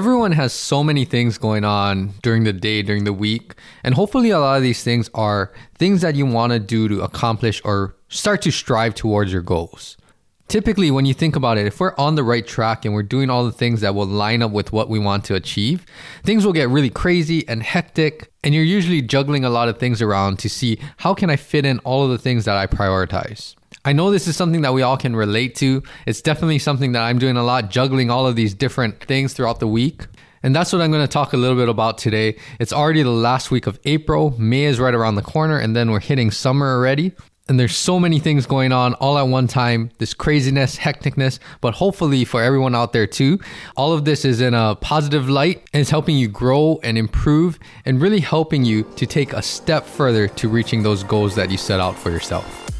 Everyone has so many things going on during the day, during the week, and hopefully a lot of these things are things that you want to do to accomplish or start to strive towards your goals. Typically, when you think about it, if we're on the right track and we're doing all the things that will line up with what we want to achieve, things will get really crazy and hectic, and you're usually juggling a lot of things around to see how can I fit in all of the things that I prioritize. I know this is something that we all can relate to. It's definitely something that I'm doing a lot, juggling all of these different things throughout the week. And that's what I'm going to talk a little bit about today. It's already the last week of April. May is right around the corner, and then we're hitting summer already. And there's so many things going on all at one time this craziness, hecticness, but hopefully for everyone out there too, all of this is in a positive light and it's helping you grow and improve and really helping you to take a step further to reaching those goals that you set out for yourself.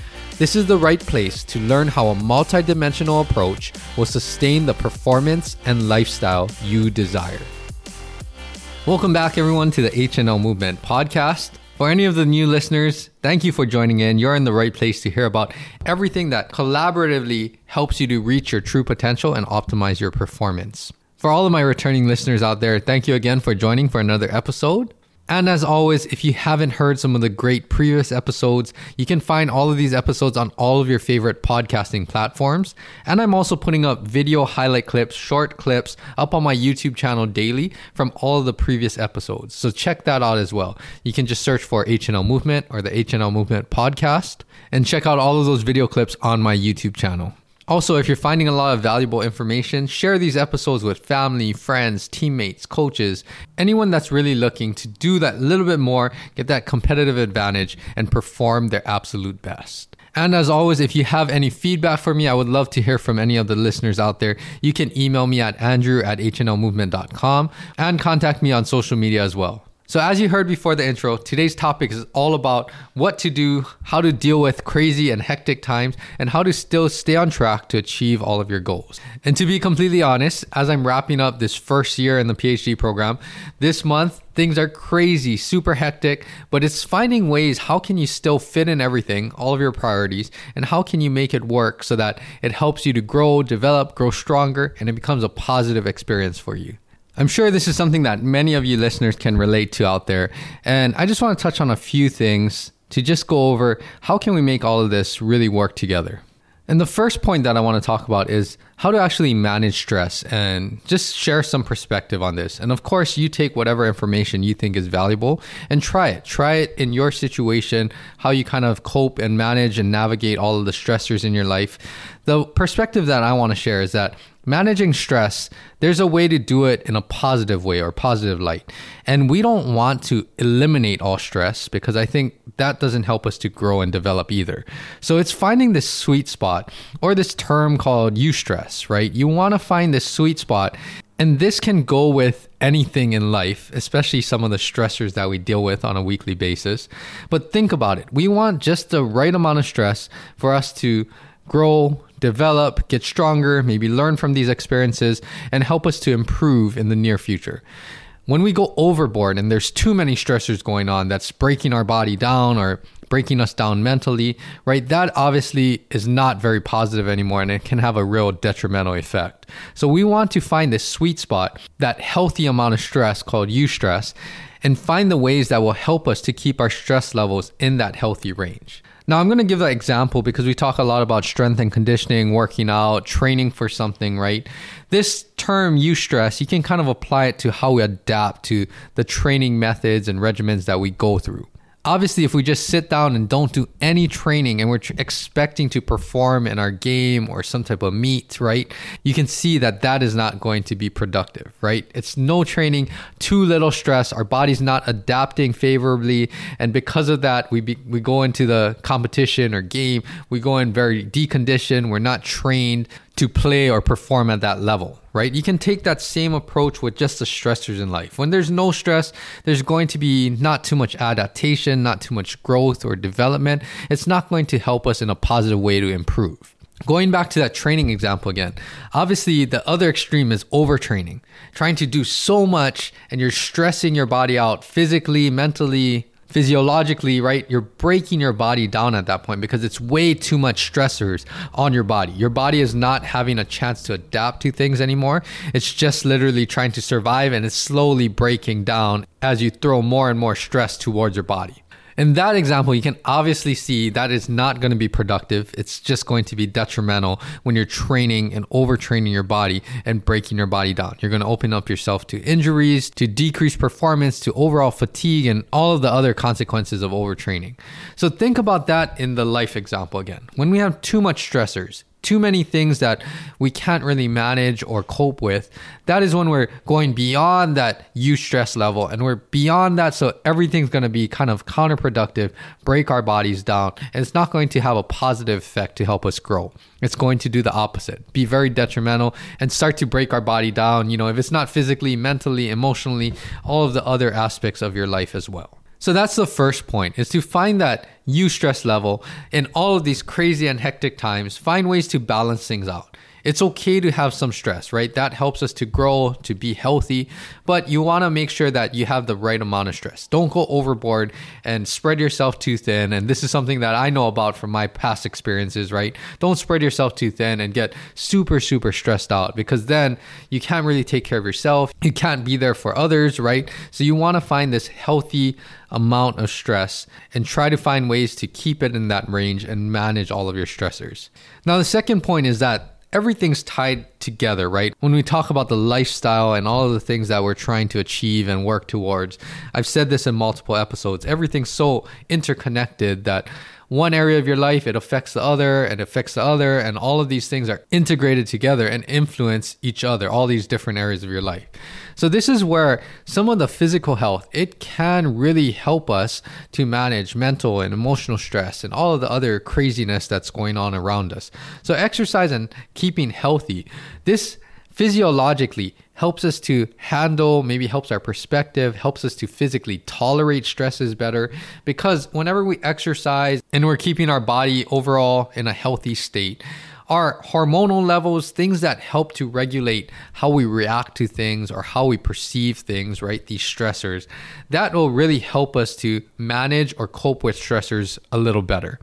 This is the right place to learn how a multidimensional approach will sustain the performance and lifestyle you desire. Welcome back, everyone, to the HNL Movement podcast. For any of the new listeners, thank you for joining in. You're in the right place to hear about everything that collaboratively helps you to reach your true potential and optimize your performance. For all of my returning listeners out there, thank you again for joining for another episode. And as always, if you haven't heard some of the great previous episodes, you can find all of these episodes on all of your favorite podcasting platforms. And I'm also putting up video highlight clips, short clips up on my YouTube channel daily from all of the previous episodes. So check that out as well. You can just search for HNL Movement or the HNL Movement podcast and check out all of those video clips on my YouTube channel. Also, if you're finding a lot of valuable information, share these episodes with family, friends, teammates, coaches, anyone that's really looking to do that little bit more, get that competitive advantage, and perform their absolute best. And as always, if you have any feedback for me, I would love to hear from any of the listeners out there. You can email me at andrew at hnlmovement.com and contact me on social media as well. So, as you heard before the intro, today's topic is all about what to do, how to deal with crazy and hectic times, and how to still stay on track to achieve all of your goals. And to be completely honest, as I'm wrapping up this first year in the PhD program, this month things are crazy, super hectic, but it's finding ways how can you still fit in everything, all of your priorities, and how can you make it work so that it helps you to grow, develop, grow stronger, and it becomes a positive experience for you. I'm sure this is something that many of you listeners can relate to out there. And I just want to touch on a few things to just go over how can we make all of this really work together. And the first point that I want to talk about is how to actually manage stress and just share some perspective on this. And of course, you take whatever information you think is valuable and try it. Try it in your situation, how you kind of cope and manage and navigate all of the stressors in your life. The perspective that I want to share is that managing stress, there's a way to do it in a positive way or positive light. And we don't want to eliminate all stress because I think that doesn't help us to grow and develop either. So it's finding this sweet spot or this term called eustress, right? You want to find this sweet spot. And this can go with anything in life, especially some of the stressors that we deal with on a weekly basis. But think about it. We want just the right amount of stress for us to grow, develop, get stronger, maybe learn from these experiences, and help us to improve in the near future. When we go overboard and there's too many stressors going on that's breaking our body down or breaking us down mentally, right? That obviously is not very positive anymore and it can have a real detrimental effect. So we want to find this sweet spot, that healthy amount of stress called eustress, and find the ways that will help us to keep our stress levels in that healthy range. Now, I'm going to give that example because we talk a lot about strength and conditioning, working out, training for something, right? This term, eustress, you can kind of apply it to how we adapt to the training methods and regimens that we go through obviously if we just sit down and don't do any training and we're tr- expecting to perform in our game or some type of meet right you can see that that is not going to be productive right? It's no training too little stress our body's not adapting favorably and because of that we be, we go into the competition or game we go in very deconditioned we're not trained to play or perform at that level, right? You can take that same approach with just the stressors in life. When there's no stress, there's going to be not too much adaptation, not too much growth or development. It's not going to help us in a positive way to improve. Going back to that training example again, obviously the other extreme is overtraining, trying to do so much and you're stressing your body out physically, mentally, physiologically, right? You're breaking your body down at that point because it's way too much stressors on your body. Your body is not having a chance to adapt to things anymore. It's just literally trying to survive and it's slowly breaking down as you throw more and more stress towards your body. In that example, you can obviously see that is not going to be productive. It's just going to be detrimental when you're training and overtraining your body and breaking your body down. You're going to open up yourself to injuries, to decreased performance, to overall fatigue, and all of the other consequences of overtraining. So think about that in the life example again. When we have too much stressors, too many things that we can't really manage or cope with, that is when we're going beyond that eustress level and we're beyond that. So everything's going to be kind of counterproductive, break our bodies down, and it's not going to have a positive effect to help us grow. It's going to do the opposite, be very detrimental and start to break our body down. You know, if it's not physically, mentally, emotionally, all of the other aspects of your life as well. So that's the first point is to find that eustress level in all of these crazy and hectic times, find ways to balance things out. It's okay to have some stress, right? That helps us to grow, to be healthy, but you want to make sure that you have the right amount of stress. Don't go overboard and spread yourself too thin. And this is something that I know about from my past experiences, right? Don't spread yourself too thin and get super, super stressed out because then you can't really take care of yourself. You can't be there for others, right? So you want to find this healthy amount of stress and try to find ways to keep it in that range and manage all of your stressors. Now, the second point is that everything's tied together, right? When we talk about the lifestyle and all of the things that we're trying to achieve and work towards, I've said this in multiple episodes. Everything's so interconnected that one area of your life, it affects the other and affects the other. And all of these things are integrated together and influence each other, all these different areas of your life. So this is where some of the physical health, it can really help us to manage mental and emotional stress and all of the other craziness that's going on around us. So exercise and keeping healthy, this physiologically helps us to handle, maybe helps our perspective, helps us to physically tolerate stresses better. Because whenever we exercise and we're keeping our body overall in a healthy state, our hormonal levels, things that help to regulate how we react to things or how we perceive things, right? These stressors, that will really help us to manage or cope with stressors a little better.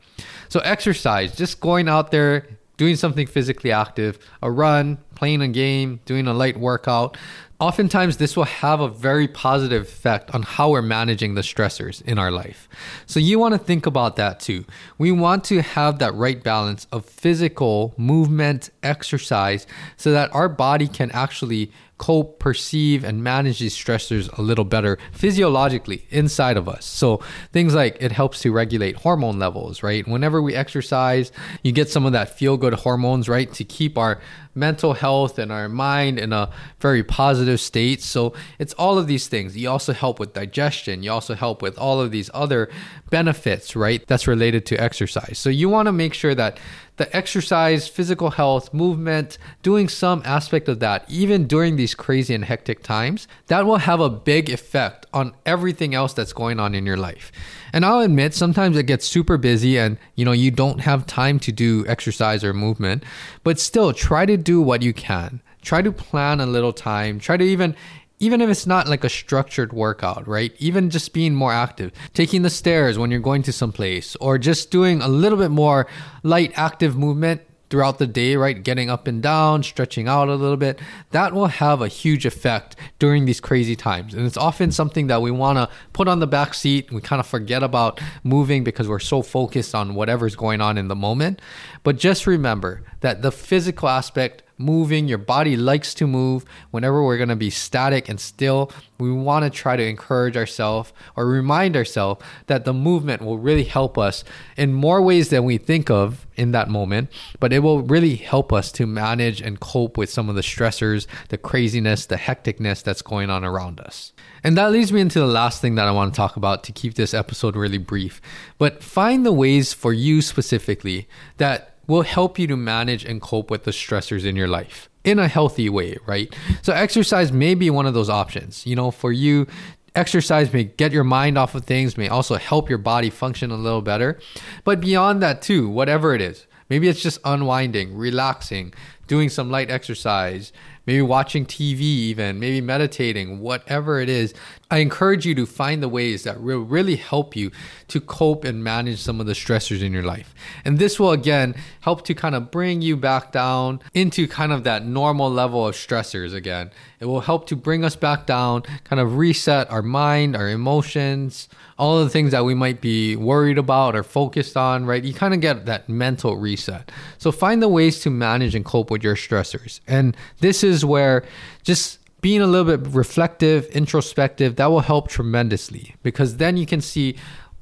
So, exercise, just going out there, doing something physically active, a run, playing a game, doing a light workout, oftentimes this will have a very positive effect on how we're managing the stressors in our life. So you want to think about that too. We want to have that right balance of physical movement, exercise, so that our body can actually cope, perceive, and manage these stressors a little better physiologically inside of us. So things like it helps to regulate hormone levels, right? Whenever we exercise, you get some of that feel good hormones, right? To keep our mental health and our mind in a very positive state. So it's all of these things. You also help with digestion. You also help with all of these other benefits, right? That's related to exercise. So you want to make sure that the exercise, physical health, movement, doing some aspect of that, even during these crazy and hectic times, that will have a big effect on everything else that's going on in your life. And I'll admit, sometimes it gets super busy and you know, you don't have time to do exercise or movement, but still try to do what you can. Try to plan a little time. Try to even even if it's not like a structured workout, right? Even just being more active, taking the stairs when you're going to some place, or just doing a little bit more light active movement throughout the day, right? Getting up and down, stretching out a little bit, that will have a huge effect during these crazy times. And it's often something that we want to put on the back seat. We kind of forget about moving because we're so focused on whatever's going on in the moment. But just remember that the physical aspect moving, your body likes to move. Whenever we're going to be static and still, we want to try to encourage ourselves or remind ourselves that the movement will really help us in more ways than we think of in that moment, but it will really help us to manage and cope with some of the stressors, the craziness, the hecticness that's going on around us. And that leads me into the last thing that I want to talk about to keep this episode really brief. But find the ways for you specifically that will help you to manage and cope with the stressors in your life in a healthy way, right? So exercise may be one of those options. You know, for you, exercise may get your mind off of things, may also help your body function a little better. But beyond that, too, whatever it is, maybe it's just unwinding, relaxing, doing some light exercise, maybe watching TV, even, maybe meditating, whatever it is, I encourage you to find the ways that will really help you to cope and manage some of the stressors in your life. And this will again help to kind of bring you back down into kind of that normal level of stressors again. It will help to bring us back down, kind of reset our mind, our emotions, all of the things that we might be worried about or focused on, right? You kind of get that mental reset. So find the ways to manage and cope with your stressors. And this is where just being a little bit reflective, introspective, that will help tremendously because then you can see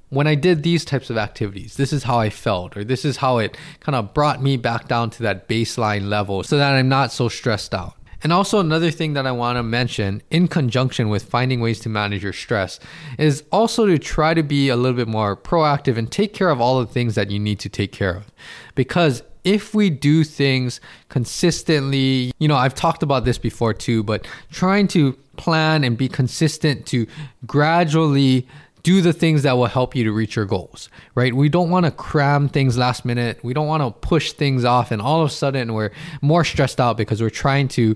when I did these types of activities, this is how I felt, or this is how it kind of brought me back down to that baseline level so that I'm not so stressed out. And also, another thing that I want to mention in conjunction with finding ways to manage your stress is also to try to be a little bit more proactive and take care of all the things that you need to take care of. Because if we do things consistently, you know, I've talked about this before too, but trying to plan and be consistent to gradually do the things that will help you to reach your goals, right? We don't want to cram things last minute. We don't want to push things off and all of a sudden we're more stressed out because we're trying to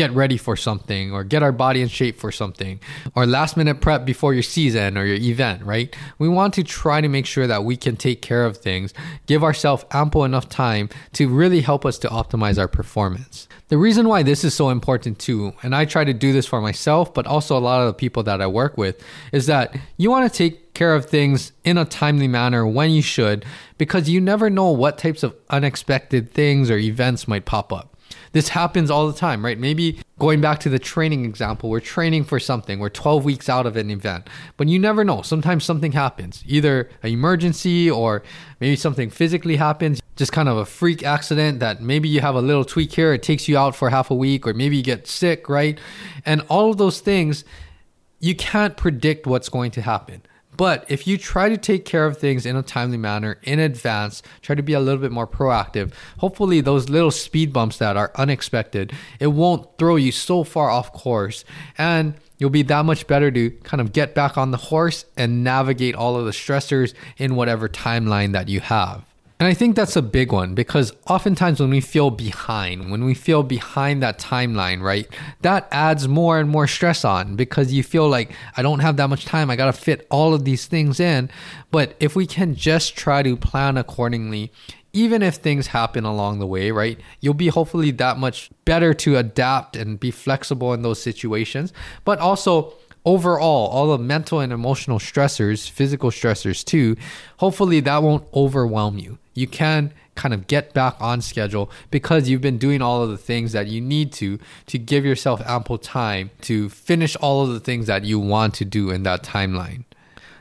get ready for something or get our body in shape for something or last minute prep before your season or your event, right? We want to try to make sure that we can take care of things, give ourselves ample enough time to really help us to optimize our performance. The reason why this is so important too, and I try to do this for myself, but also a lot of the people that I work with, is that you want to take care of things in a timely manner when you should, because you never know what types of unexpected things or events might pop up. This happens all the time, right? Maybe going back to the training example, we're training for something, we're 12 weeks out of an event, but you never know. Sometimes something happens, either an emergency or maybe something physically happens, just kind of a freak accident that maybe you have a little tweak here, it takes you out for half a week, or maybe you get sick, right? And all of those things, you can't predict what's going to happen. But if you try to take care of things in a timely manner in advance, try to be a little bit more proactive, hopefully those little speed bumps that are unexpected, it won't throw you so far off course and you'll be that much better to kind of get back on the horse and navigate all of the stressors in whatever timeline that you have. And I think that's a big one because oftentimes when we feel behind, when we feel behind that timeline, right, that adds more and more stress on because you feel like I don't have that much time. I got to fit all of these things in. But if we can just try to plan accordingly, even if things happen along the way, right, you'll be hopefully that much better to adapt and be flexible in those situations. But also, overall, all the mental and emotional stressors, physical stressors too, hopefully that won't overwhelm you you can kind of get back on schedule because you've been doing all of the things that you need to to give yourself ample time to finish all of the things that you want to do in that timeline.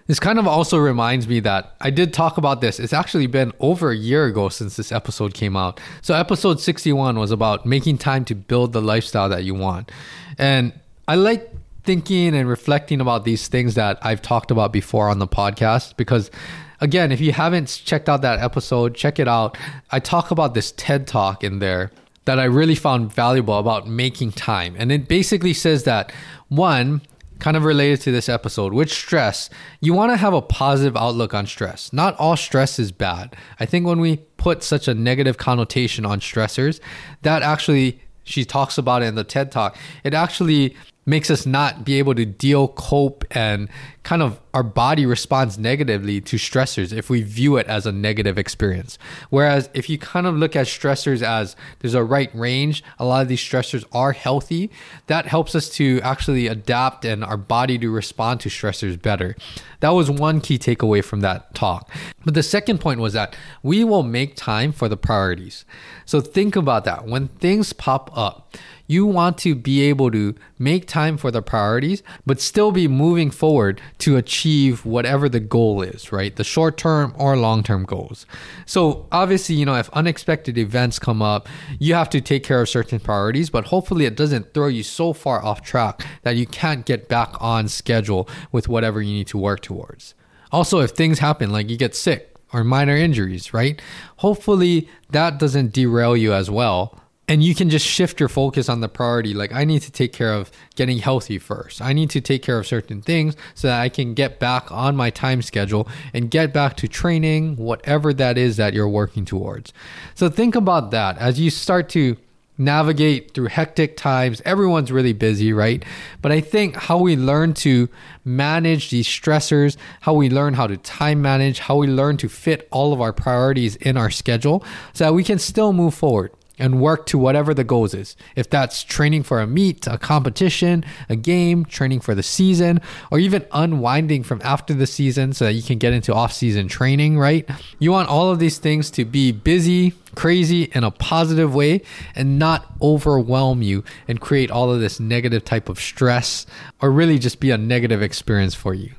This kind of also reminds me that I did talk about this. It's actually been over a year ago since this episode came out. So, episode 61 was about making time to build the lifestyle that you want. And I like thinking and reflecting about these things that I've talked about before on the podcast because again, if you haven't checked out that episode, check it out. I talk about this TED talk in there that I really found valuable about making time. And it basically says that one, kind of related to this episode, which stress, you want to have a positive outlook on stress. Not all stress is bad. I think when we put such a negative connotation on stressors, that actually, she talks about it in the TED talk, it actually makes us not be able to deal, cope, and kind of our body responds negatively to stressors if we view it as a negative experience. Whereas if you kind of look at stressors as there's a right range, a lot of these stressors are healthy, that helps us to actually adapt and our body to respond to stressors better. That was one key takeaway from that talk. But the second point was that we will make time for the priorities. So think about that. When things pop up, you want to be able to make time for the priorities, but still be moving forward to achieve whatever the goal is, right? The short term or long term goals. So, obviously, you know, if unexpected events come up, you have to take care of certain priorities, but hopefully it doesn't throw you so far off track that you can't get back on schedule with whatever you need to work towards. Also, if things happen, like you get sick, or minor injuries, right? Hopefully that doesn't derail you as well. And you can just shift your focus on the priority. Like, I need to take care of getting healthy first. I need to take care of certain things so that I can get back on my time schedule and get back to training, whatever that is that you're working towards. So, think about that as you start to navigate through hectic times. Everyone's really busy, right? But I think how we learn to manage these stressors, how we learn how to time manage, how we learn to fit all of our priorities in our schedule so that we can still move forward and work to whatever the goals is. If that's training for a meet, a competition, a game, training for the season, or even unwinding from after the season so that you can get into off-season training, right? You want all of these things to be busy, crazy in a positive way and not overwhelm you and create all of this negative type of stress or really just be a negative experience for you.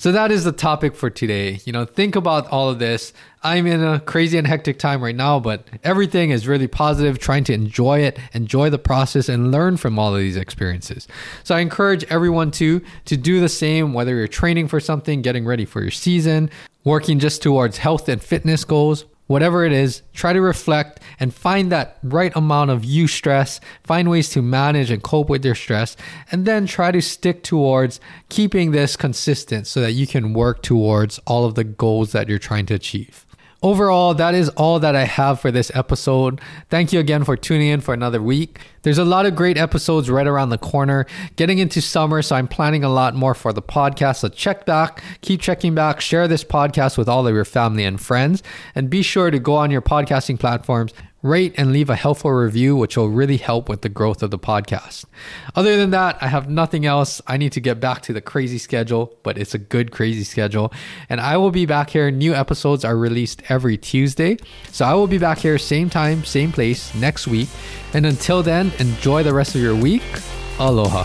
So that is the topic for today. You know, think about all of this. I'm in a crazy and hectic time right now, but everything is really positive, trying to enjoy it, enjoy the process and learn from all of these experiences. So I encourage everyone to to do the same whether you're training for something, getting ready for your season, working just towards health and fitness goals, whatever it is, try to reflect and find that right amount of eustress, find ways to manage and cope with your stress, and then try to stick towards keeping this consistent so that you can work towards all of the goals that you're trying to achieve. Overall, that is all that I have for this episode. Thank you again for tuning in for another week. There's a lot of great episodes right around the corner. Getting into summer, so I'm planning a lot more for the podcast. So check back, keep checking back, share this podcast with all of your family and friends, and be sure to go on your podcasting platforms rate and leave a helpful review, which will really help with the growth of the podcast. Other than that, I have nothing else. I need to get back to the crazy schedule, but it's a good crazy schedule. And I will be back here. New episodes are released every Tuesday. So I will be back here, same time, same place next week. And until then, enjoy the rest of your week. Aloha.